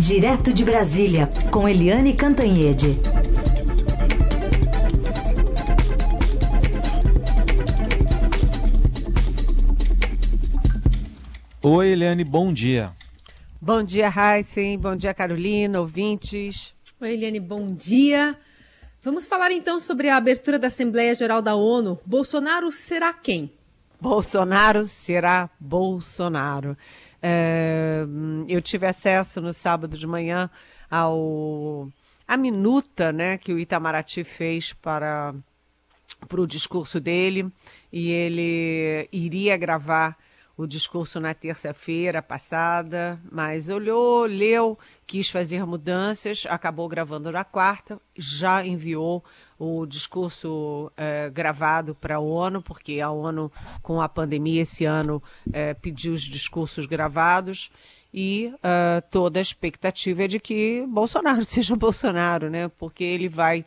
Direto de Brasília, com Eliane Cantanhede. Oi, Eliane, bom dia. Bom dia, Heisen. Bom dia, Carolina, ouvintes. Oi, Eliane, bom dia. Vamos falar então sobre a abertura da Assembleia Geral da ONU. Bolsonaro será quem? Bolsonaro será Bolsonaro. É, eu tive acesso no sábado de manhã ao a minuta né, que o Itamaraty fez para, para o discurso dele. E ele iria gravar o discurso na terça-feira passada, mas olhou, leu, quis fazer mudanças, acabou gravando na quarta, já enviou o discurso eh, gravado para a ONU, porque a ONU, com a pandemia esse ano, eh, pediu os discursos gravados e uh, toda a expectativa é de que Bolsonaro seja Bolsonaro, né? Porque ele vai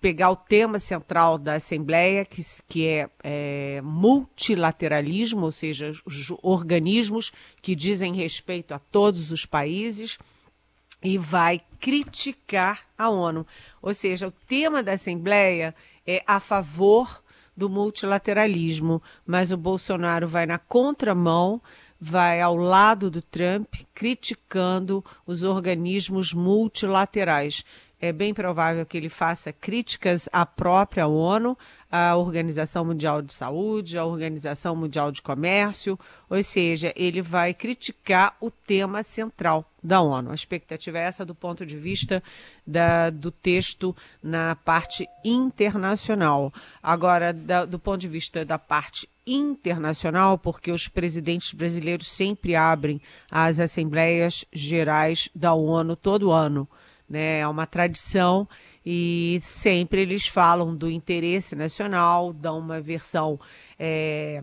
pegar o tema central da Assembleia, que, que é, é, multilateralismo, ou seja, os organismos que dizem respeito a todos os países, e vai criticar a ONU. Ou seja, o tema da Assembleia é a favor do multilateralismo, mas o Bolsonaro vai na contramão vai ao lado do Trump criticando os organismos multilaterais é bem provável que ele faça críticas à própria ONU, à Organização Mundial de Saúde, à Organização Mundial de Comércio, ou seja, ele vai criticar o tema central da ONU. A expectativa é essa do ponto de vista da, do texto na parte internacional. Agora, da, do ponto de vista da parte internacional, porque os presidentes brasileiros sempre abrem as assembleias gerais da ONU todo ano né? É uma tradição e sempre eles falam do interesse nacional, dão uma versão é,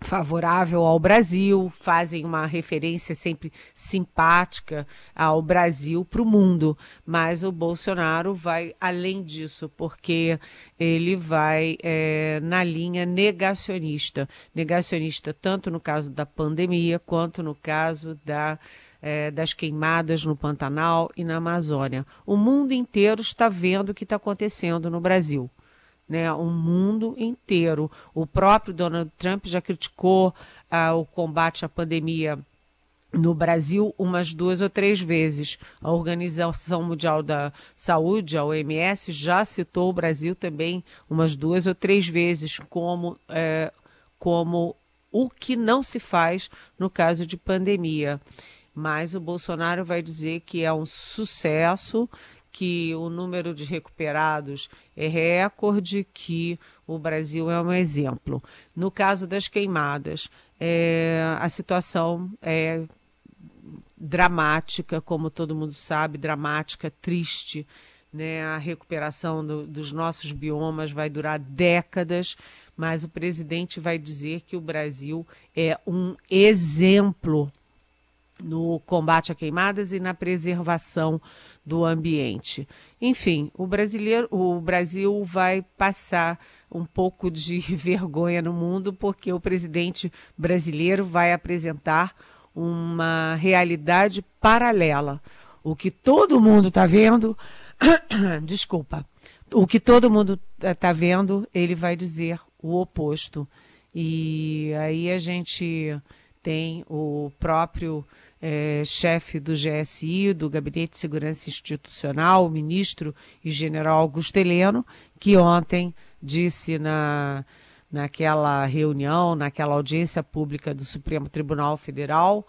favorável ao Brasil, fazem uma referência sempre simpática ao Brasil para o mundo. Mas o Bolsonaro vai além disso, porque ele vai é, na linha negacionista negacionista tanto no caso da pandemia quanto no caso da é, das queimadas no Pantanal e na Amazônia. O mundo inteiro está vendo o que está acontecendo no Brasil. Né, o mundo inteiro. O próprio Donald Trump já criticou ah, o combate à pandemia no Brasil umas duas ou três vezes. A Organização Mundial da Saúde, a OMS, já citou o Brasil também umas duas ou três vezes como, é, como o que não se faz no caso de pandemia mas o Bolsonaro vai dizer que é um sucesso, que o número de recuperados é recorde, que o Brasil é um exemplo. No caso das queimadas, é, a situação é dramática, como todo mundo sabe, dramática, triste. Né? A recuperação do, dos nossos biomas vai durar décadas, mas o presidente vai dizer que o Brasil é um exemplo no combate a queimadas e na preservação do ambiente. Enfim, o brasileiro, o Brasil vai passar um pouco de vergonha no mundo porque o presidente brasileiro vai apresentar uma realidade paralela. O que todo mundo está vendo, desculpa, o que todo mundo está vendo, ele vai dizer o oposto. E aí a gente tem o próprio é, chefe do GSI, do Gabinete de Segurança Institucional, o ministro e general Augusto Heleno, que ontem disse na, naquela reunião, naquela audiência pública do Supremo Tribunal Federal,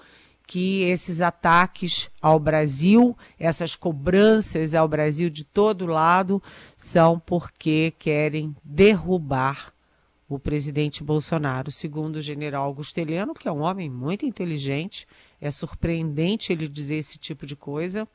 que esses ataques ao Brasil, essas cobranças ao Brasil de todo lado, são porque querem derrubar o presidente Bolsonaro, segundo o general Augusto Heleno, que é um homem muito inteligente, é surpreendente ele dizer esse tipo de coisa.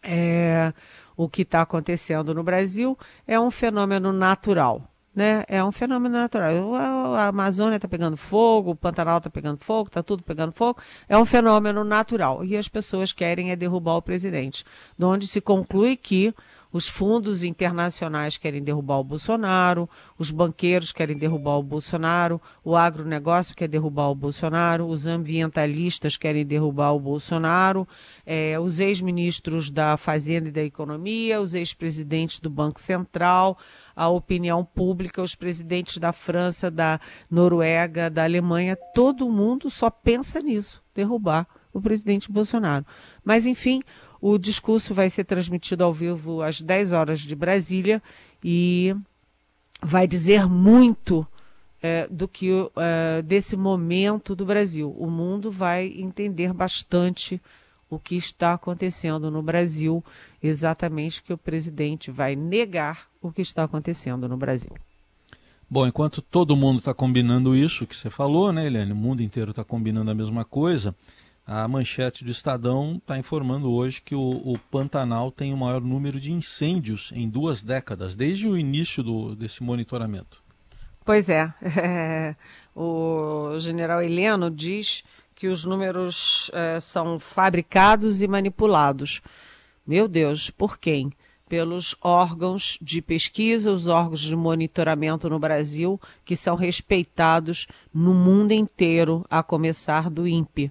É, o que está acontecendo no Brasil é um fenômeno natural. Né? É um fenômeno natural. A Amazônia está pegando fogo, o Pantanal está pegando fogo, está tudo pegando fogo. É um fenômeno natural. E as pessoas querem é derrubar o presidente. De onde se conclui que os fundos internacionais querem derrubar o Bolsonaro, os banqueiros querem derrubar o Bolsonaro, o agronegócio quer derrubar o Bolsonaro, os ambientalistas querem derrubar o Bolsonaro, é, os ex-ministros da Fazenda e da Economia, os ex-presidentes do Banco Central, a opinião pública, os presidentes da França, da Noruega, da Alemanha, todo mundo só pensa nisso, derrubar o presidente Bolsonaro. Mas, enfim, o discurso vai ser transmitido ao vivo às 10 horas de Brasília e vai dizer muito é, do que é, desse momento do Brasil. O mundo vai entender bastante o que está acontecendo no Brasil, exatamente que o presidente vai negar o que está acontecendo no Brasil. Bom, enquanto todo mundo está combinando isso que você falou, né, Eliane? O mundo inteiro está combinando a mesma coisa. A manchete do Estadão está informando hoje que o, o, Pantanal tem o maior número de incêndios em duas décadas, desde o início do, desse monitoramento. Pois é. é. O general Heleno diz que os números é, são fabricados e manipulados. Meu Deus, por quem? Pelos órgãos de pesquisa, os órgãos de monitoramento no Brasil, que são respeitados no mundo inteiro, a começar do INPE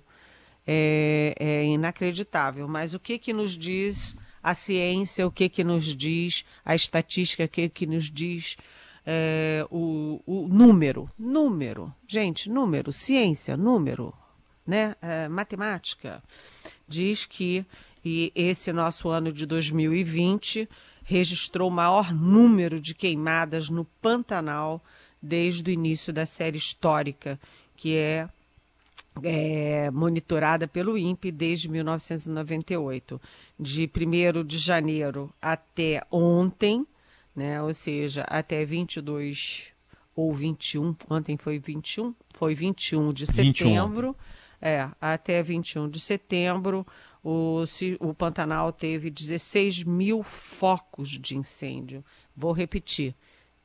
é, é inacreditável. Mas o que, que nos diz a ciência, o que, que nos diz a estatística, o que, que nos diz é, o, o, número? Número, gente, número, ciência, número, né? É, matemática. Diz que e esse nosso ano de 2020 registrou o maior número de queimadas no Pantanal desde o início da série histórica, que é é, monitorada pelo INPE desde 1998. De 1 de janeiro até ontem, né, ou seja, até 22 ou 21, ontem foi 21, foi 21 de setembro, 21. é, até 21 de setembro, o, o Pantanal teve 16 mil focos de incêndio. Vou repetir,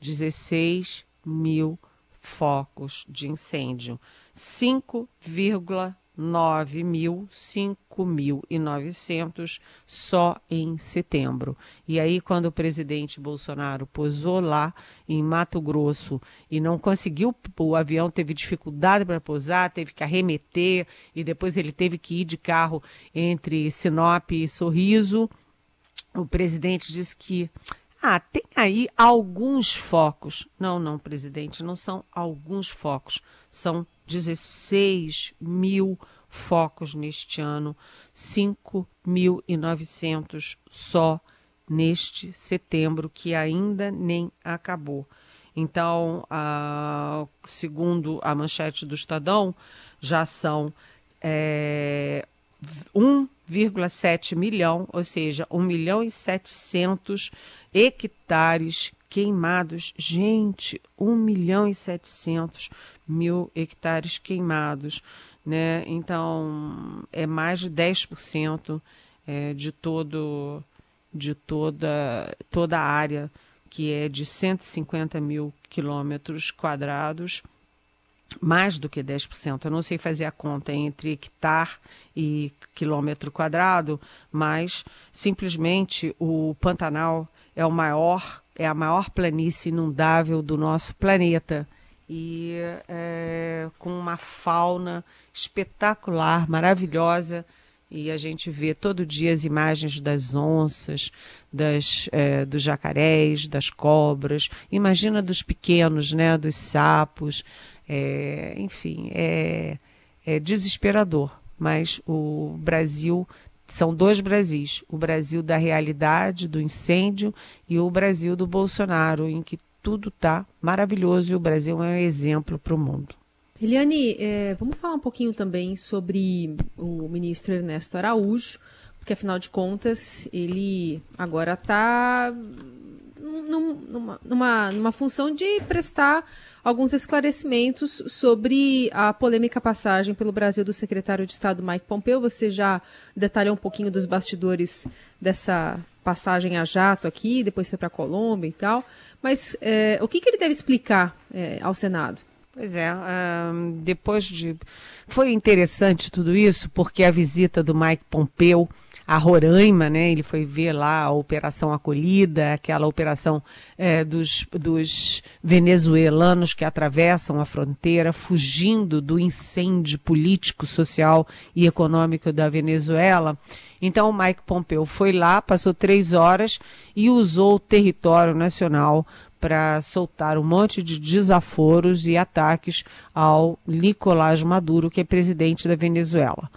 16 mil focos de incêndio. 5,9 mil, 5.900 só em setembro. E aí, quando o presidente Bolsonaro posou lá em Mato Grosso e não conseguiu, o avião teve dificuldade para pousar, teve que arremeter e depois ele teve que ir de carro entre Sinop e Sorriso. O presidente disse que ah, tem aí alguns focos. Não, não, presidente, não são alguns focos, são 16 mil focos neste ano, 5.900 só neste setembro, que ainda nem acabou. Então, a, segundo a manchete do Estadão, já são é, 1,7 milhão, ou seja, 1 milhão e 700 hectares queimados. Gente, 1 milhão e 700 mil hectares queimados. Né? Então, é mais de 10% é, de, todo, de toda, toda a área, que é de 150 mil quilômetros quadrados, mais do que 10%. Eu não sei fazer a conta entre hectare e quilômetro quadrado, mas simplesmente o Pantanal é o maior, é a maior planície inundável do nosso planeta e é, com uma fauna espetacular, maravilhosa. E a gente vê todo dia as imagens das onças, das, é, dos jacarés, das cobras. Imagina dos pequenos, né, dos sapos. É, enfim, é, é desesperador. Mas o Brasil são dois Brasis: o Brasil da realidade, do incêndio, e o Brasil do Bolsonaro, em que tudo está maravilhoso e o Brasil é um exemplo para o mundo. Eliane, é, vamos falar um pouquinho também sobre o ministro Ernesto Araújo, porque afinal de contas ele agora está numa, numa, numa função de prestar alguns esclarecimentos sobre a polêmica passagem pelo Brasil do secretário de Estado Mike Pompeo. Você já detalhou um pouquinho dos bastidores dessa passagem a jato aqui, depois foi para a Colômbia e tal. Mas é, o que, que, ele deve explicar é, ao Senado? Pois é, um, depois de. Foi interessante tudo isso, porque a visita do Mike Pompeo a Roraima, né? Ele foi ver lá a Operação Acolhida, aquela operação é, dos, dos venezuelanos que atravessam a fronteira, fugindo do incêndio político, social e econômico da Venezuela. Então, o Mike Pompeo foi lá, passou três horas e usou o território nacional para soltar um monte de desaforos e ataques ao Nicolás Maduro, que é presidente da Venezuela.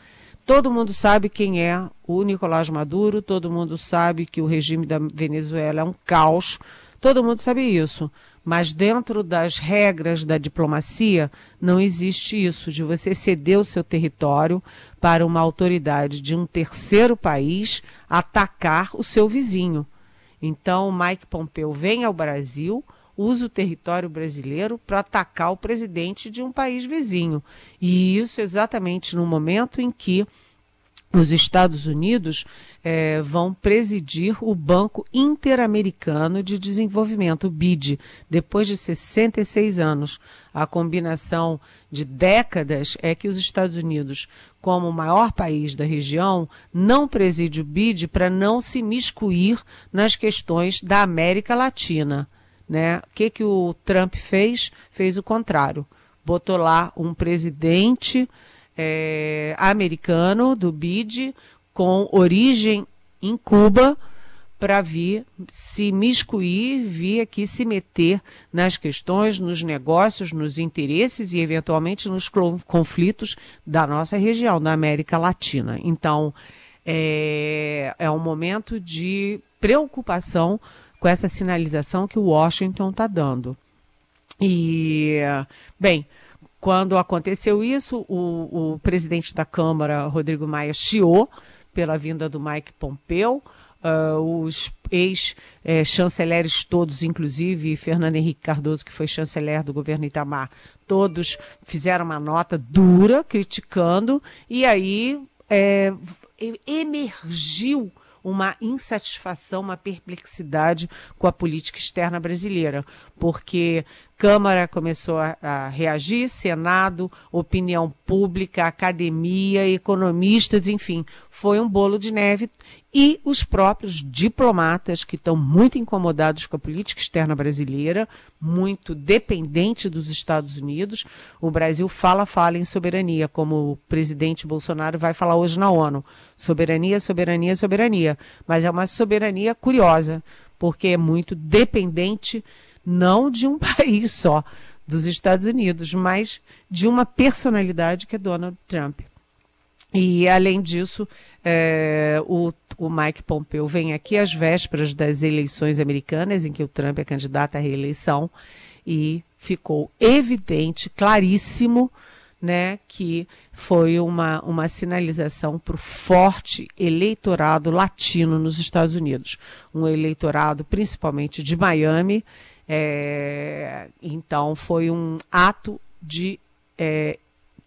Todo mundo sabe quem é o Nicolás Maduro, todo mundo sabe que o regime da Venezuela é um caos, todo mundo sabe isso. Mas dentro das regras da diplomacia, não existe isso, de você ceder o seu território para uma autoridade de um terceiro país atacar o seu vizinho. Então, Mike Pompeo vem ao Brasil, usa o território brasileiro para atacar o presidente de um país vizinho. E isso exatamente no momento em que os Estados Unidos eh, vão presidir o Banco Interamericano de Desenvolvimento, o BID, depois de 66 anos. A combinação de décadas é que os Estados Unidos, como o maior país da região, não preside o BID para não se miscuir nas questões da América Latina. Né? O que, que o Trump fez? Fez o contrário. Botou lá um presidente é, americano do BID com origem em Cuba para vir se miscuir, vir aqui se meter nas questões, nos negócios, nos interesses e eventualmente nos conflitos da nossa região, da América Latina. Então, é, é um momento de preocupação com essa sinalização que o Washington está dando. E, bem, quando aconteceu isso, o, o presidente da Câmara, Rodrigo Maia, chiou pela vinda do Mike Pompeu. Uh, os ex-chanceleres todos, inclusive Fernando Henrique Cardoso, que foi chanceler do governo Itamar, todos fizeram uma nota dura criticando, e aí é, emergiu uma insatisfação, uma perplexidade com a política externa brasileira, porque Câmara começou a, a, reagir, Senado, opinião pública, academia, economistas, enfim, foi um bolo de neve. E os próprios diplomatas, que estão muito incomodados com a política externa brasileira, muito dependente dos Estados Unidos. O Brasil fala, fala em soberania, como o presidente Bolsonaro vai falar hoje na ONU. Soberania, soberania, soberania. Mas é uma soberania curiosa, porque é muito dependente não de um país só, dos Estados Unidos, mas de uma personalidade que é Donald Trump. E, além disso, é, o, o Mike Pompeo vem aqui às vésperas das eleições americanas, em que o Trump é candidato à reeleição, e ficou evidente, claríssimo, né, que foi uma, uma sinalização para o forte eleitorado latino nos Estados Unidos. Um eleitorado principalmente de Miami é, então, foi um ato de é,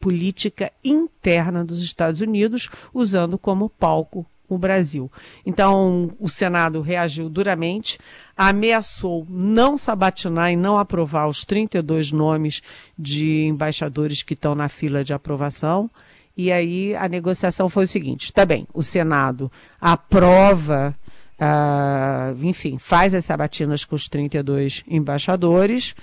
política interna dos Estados Unidos, usando como palco o Brasil. Então, o Senado reagiu duramente, ameaçou não sabatinar e não aprovar os 32 nomes de embaixadores que estão na fila de aprovação. E aí a negociação foi o seguinte: está bem, o Senado aprova Uh, enfim, faz as sabatinas com os 32 embaixadores,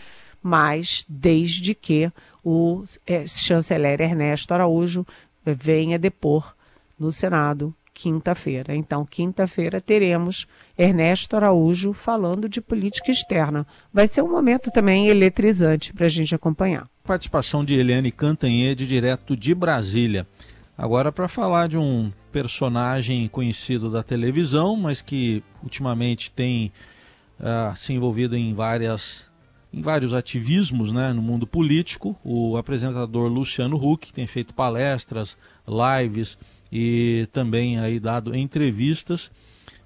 mas desde que o é, chanceler Ernesto Araújo venha depor no Senado quinta-feira. Então, quinta-feira teremos Ernesto Araújo falando de política externa. Vai ser um momento também eletrizante para a gente acompanhar. Participação de Eliane Cantanhede, direto de Brasília. Agora, para falar de um personagem conhecido da televisão, mas que ultimamente tem uh, se envolvido em várias em vários ativismos né, no mundo político. O apresentador Luciano Huck tem feito palestras, lives e também aí dado entrevistas.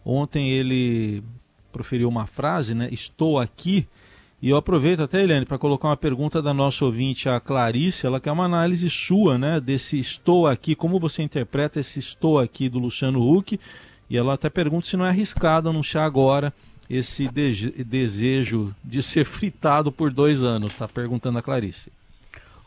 Ontem ele proferiu uma frase, né? Estou aqui e eu aproveito até, Eliane, para colocar uma pergunta da nossa ouvinte, a Clarice, ela quer uma análise sua, né, desse estou aqui, como você interpreta esse estou aqui do Luciano Huck, e ela até pergunta se não é arriscado anunciar agora esse de desejo de ser fritado por dois anos, está perguntando a Clarice.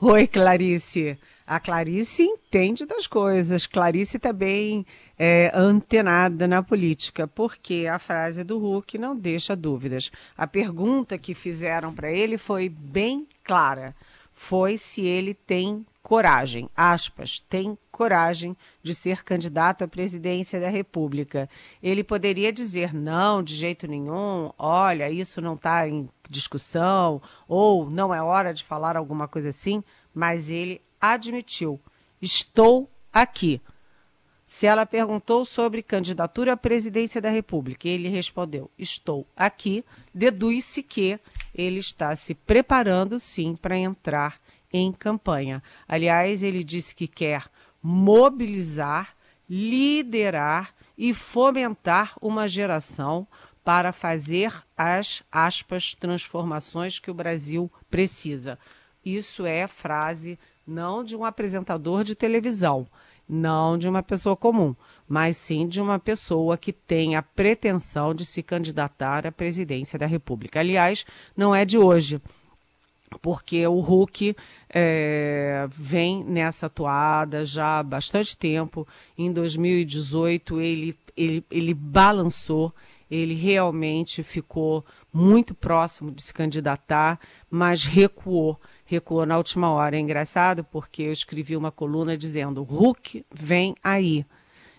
Oi, Clarice. A Clarice entende das coisas. Clarice também é antenada na política, porque a frase do Huck não deixa dúvidas. A pergunta que fizeram para ele foi bem clara. Foi se ele tem coragem, aspas, tem coragem de ser candidato à presidência da República. Ele poderia dizer não, de jeito nenhum, olha, isso não está em discussão, ou não é hora de falar alguma coisa assim, mas ele admitiu: estou aqui. Se ela perguntou sobre candidatura à presidência da República, ele respondeu: estou aqui, deduz-se que ele está se preparando sim para entrar em campanha. Aliás, ele disse que quer mobilizar, liderar e fomentar uma geração para fazer as aspas transformações que o Brasil precisa. Isso é frase não de um apresentador de televisão, não de uma pessoa comum, mas sim de uma pessoa que tem a pretensão de se candidatar à presidência da República. Aliás, não é de hoje porque o Hulk é, vem nessa toada já há bastante tempo. Em 2018 ele, ele, ele balançou, ele realmente ficou muito próximo de se candidatar, mas recuou. Recuou na última hora. É engraçado porque eu escrevi uma coluna dizendo: Hulk vem aí.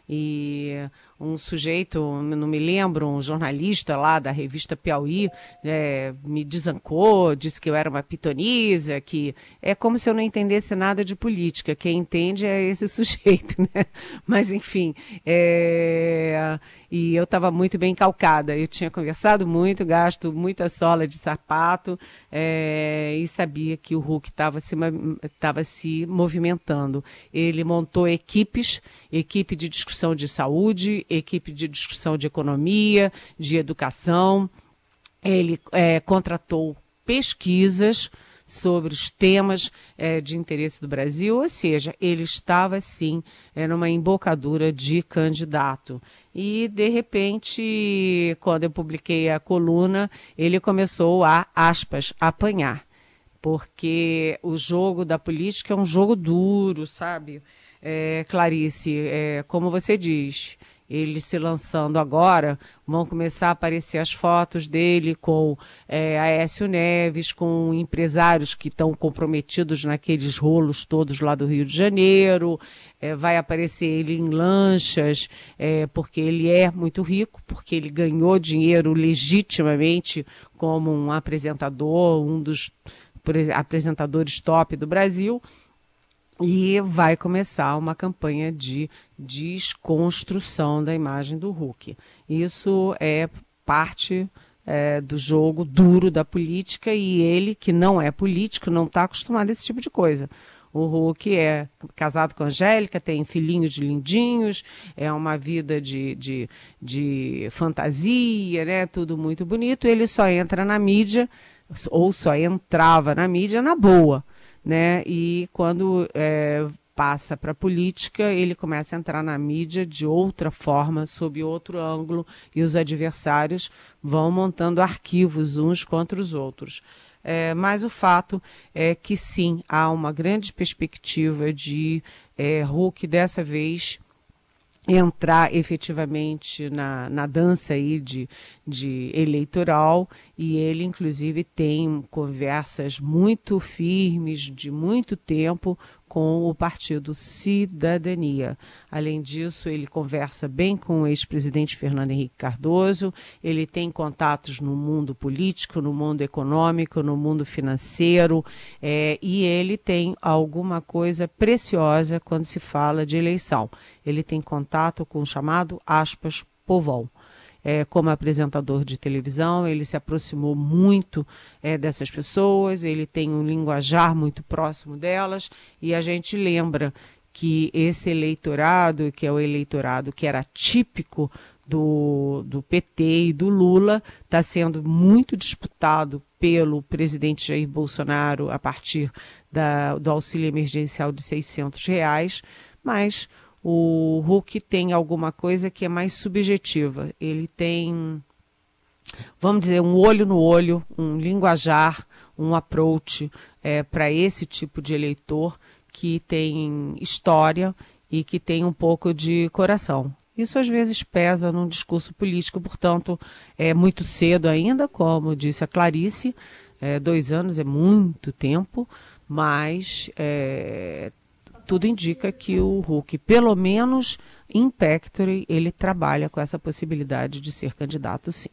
E um sujeito, não me lembro, um jornalista lá da revista Piauí, é, me desancou, disse que eu era uma pitonisa, que é como se eu não entendesse nada de política. Quem entende é esse sujeito, né? Mas, enfim, é, e eu estava muito bem calcada. Eu tinha conversado muito, gasto muita sola de sapato é, e sabia que o Hulk estava se, se movimentando. Ele montou equipes, equipe de discussão de saúde, equipe de discussão de economia, de educação. Ele é, contratou pesquisas sobre os temas é, de interesse do Brasil, ou seja, ele estava sim é, numa embocadura de candidato. E, de repente, quando eu publiquei a coluna, ele começou a, aspas, apanhar. Porque o jogo da política é um jogo duro, sabe? É, Clarice, é, como você diz, ele se lançando agora, vão começar a aparecer as fotos dele com é, Aécio Neves, com empresários que estão comprometidos naqueles rolos todos lá do Rio de Janeiro. É, vai aparecer ele em lanchas, é, porque ele é muito rico, porque ele ganhou dinheiro legitimamente como um apresentador, um dos apresentadores top do Brasil e vai começar uma campanha de desconstrução da imagem do Hulk. Isso é parte é, do jogo duro da política e ele, que não é político, não está acostumado a esse tipo de coisa. O Hulk é casado com a Angélica, tem filhinhos lindinhos, é uma vida de, de, de fantasia, né? Tudo muito bonito. Ele só entra na mídia, ou só entrava na mídia na boa né? E quando é, passa para a política, ele começa a entrar na mídia de outra forma, sob outro ângulo, e os adversários vão montando arquivos uns contra os outros. É, mas o fato é que sim, há uma grande perspectiva de é, Hulk dessa vez entrar efetivamente na, na dança aí de, de eleitoral e ele inclusive tem conversas muito firmes de muito tempo com o partido Cidadania. Além disso, ele conversa bem com o ex-presidente Fernando Henrique Cardoso, ele tem contatos no mundo político, no mundo econômico, no mundo financeiro, é, e ele tem alguma coisa preciosa quando se fala de eleição. Ele tem contato com o chamado aspas povão é, como apresentador de televisão, ele se aproximou muito é, dessas pessoas, ele tem um linguajar muito próximo delas, e a gente lembra que esse eleitorado, que é o eleitorado que era típico do, do PT e do Lula, está sendo muito disputado pelo presidente Jair Bolsonaro a partir da, do auxílio emergencial de 600 reais, mas o Hulk tem alguma coisa que é mais subjetiva. Ele tem, vamos dizer, um olho no olho, um linguajar, um approach é, para esse tipo de eleitor que tem história e que tem um pouco de coração. Isso às vezes pesa num discurso político, portanto, é muito cedo ainda, como disse a Clarice, é, dois anos é muito tempo, mas é, tudo indica que o Hulk, pelo menos em Pectory, ele trabalha com essa possibilidade de ser candidato, sim.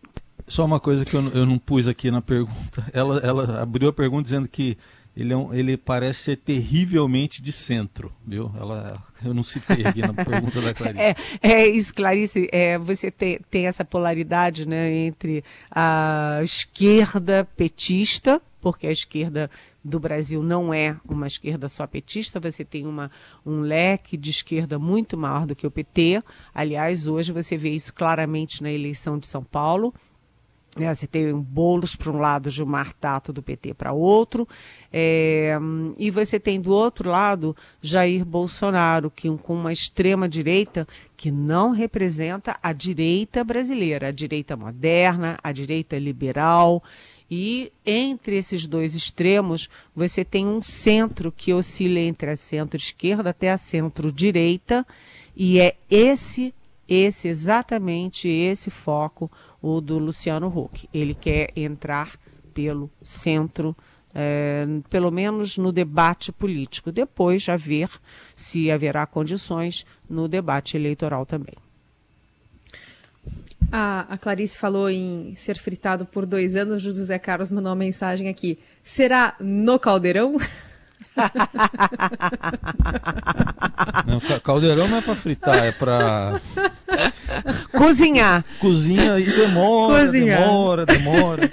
Só uma coisa que eu, eu não pus aqui na pergunta. Ela, ela abriu a pergunta dizendo que ele, é um, ele parece ser terrivelmente de centro, viu? Ela, eu não citei aqui na pergunta da Clarice. É, é isso, Clarice, é, você tem, tem essa polaridade né, entre a esquerda petista, porque a esquerda do Brasil não é uma esquerda só petista, você tem uma, um leque de esquerda muito maior do que o PT. Aliás, hoje você vê isso claramente na eleição de São Paulo. É, você tem bolos para um lado, Gilmar Tato do PT para outro, é, e você tem do outro lado Jair Bolsonaro, que com uma extrema direita que não representa a direita brasileira, a direita moderna, a direita liberal. E entre esses dois extremos, você tem um centro que oscila entre a centro-esquerda até a centro-direita, e é esse, esse exatamente esse foco o do Luciano Huck. Ele quer entrar pelo centro, é, pelo menos no debate político. Depois já ver se haverá condições no debate eleitoral também. A, a, Clarice falou em ser fritado por dois anos. O José Carlos mandou uma mensagem aqui. Será no caldeirão? Não, caldeirão não é para fritar, é para cozinhar. Cozinha e demora, Cozinhar. demora, demora.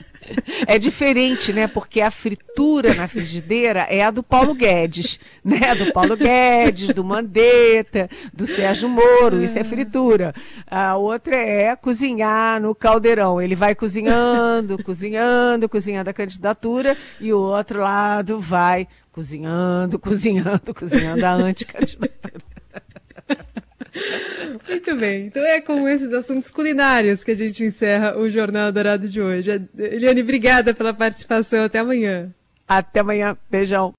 É diferente, né? Porque a fritura na frigideira é a do Paulo Guedes, né? Do Paulo Guedes, do Mandetta, do Sérgio Moro, isso é fritura. A outra é cozinhar no caldeirão. Ele vai cozinhando, cozinhando, cozinhando a candidatura e o outro lado vai cozinhando, cozinhando, cozinhando a anticandidatura. Muito bem. Então é com esses assuntos culinários que a gente encerra o Jornal Dourado de hoje. Eliane, obrigada pela participação. Até amanhã. Até amanhã. Beijão.